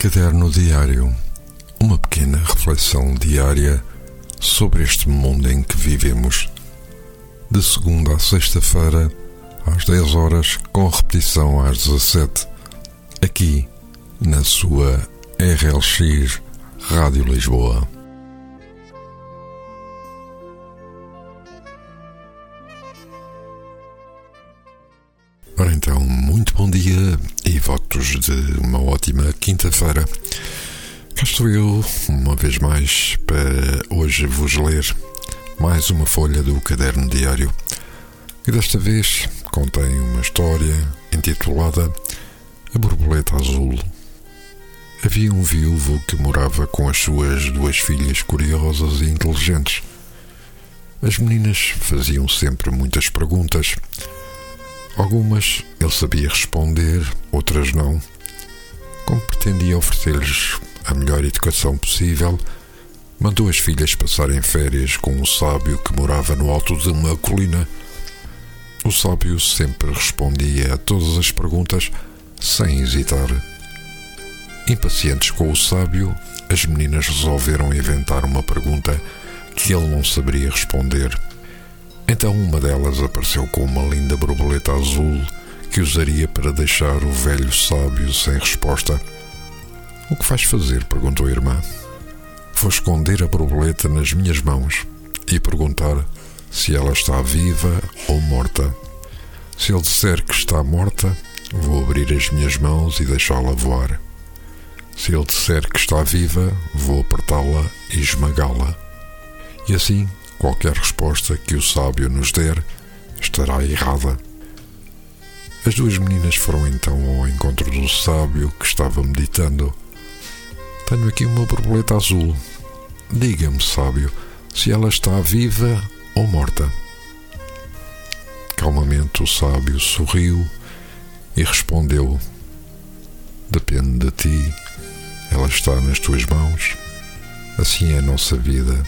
Caderno Diário Uma pequena reflexão diária sobre este mundo em que vivemos. De segunda a sexta-feira, às 10 horas, com repetição às 17, aqui na sua RLX Rádio Lisboa. Ora então, muito bom dia e votos de uma ótima quinta-feira. Cá estou eu, uma vez mais, para hoje vos ler mais uma folha do caderno diário. E desta vez contém uma história intitulada A Borboleta Azul. Havia um viúvo que morava com as suas duas filhas curiosas e inteligentes. As meninas faziam sempre muitas perguntas Algumas ele sabia responder, outras não. Como pretendia oferecer-lhes a melhor educação possível, mandou as filhas passarem férias com um sábio que morava no alto de uma colina. O sábio sempre respondia a todas as perguntas sem hesitar. Impacientes com o sábio, as meninas resolveram inventar uma pergunta que ele não saberia responder. Então uma delas apareceu com uma linda borboleta azul que usaria para deixar o velho sábio sem resposta. O que vais fazer? perguntou a irmã. Vou esconder a borboleta nas minhas mãos e perguntar se ela está viva ou morta. Se ele disser que está morta, vou abrir as minhas mãos e deixá-la voar. Se ele disser que está viva, vou apertá-la e esmagá-la. E assim Qualquer resposta que o sábio nos der estará errada. As duas meninas foram então ao encontro do sábio que estava meditando. Tenho aqui uma borboleta azul. Diga-me, sábio, se ela está viva ou morta. Calmamente o sábio sorriu e respondeu: Depende de ti. Ela está nas tuas mãos. Assim é a nossa vida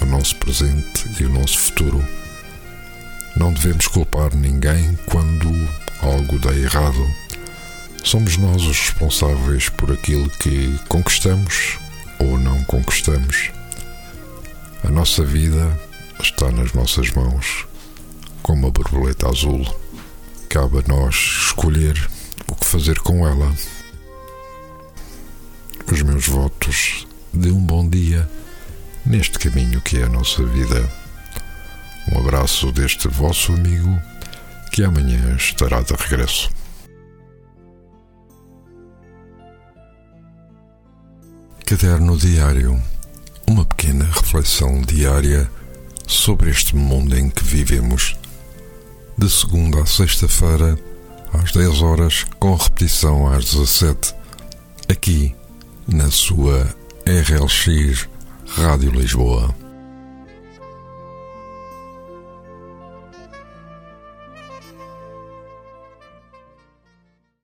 o nosso presente e o nosso futuro. Não devemos culpar ninguém quando algo dá errado. Somos nós os responsáveis por aquilo que conquistamos ou não conquistamos. A nossa vida está nas nossas mãos, como a borboleta azul. Cabe a nós escolher o que fazer com ela. Os meus votos de um bom dia neste caminho que é a nossa vida. Um abraço deste vosso amigo que amanhã estará de regresso. Caderno Diário Uma pequena reflexão diária sobre este mundo em que vivemos. De segunda a sexta-feira, às 10 horas, com repetição às 17, aqui na sua RLX Rádio Lisboa.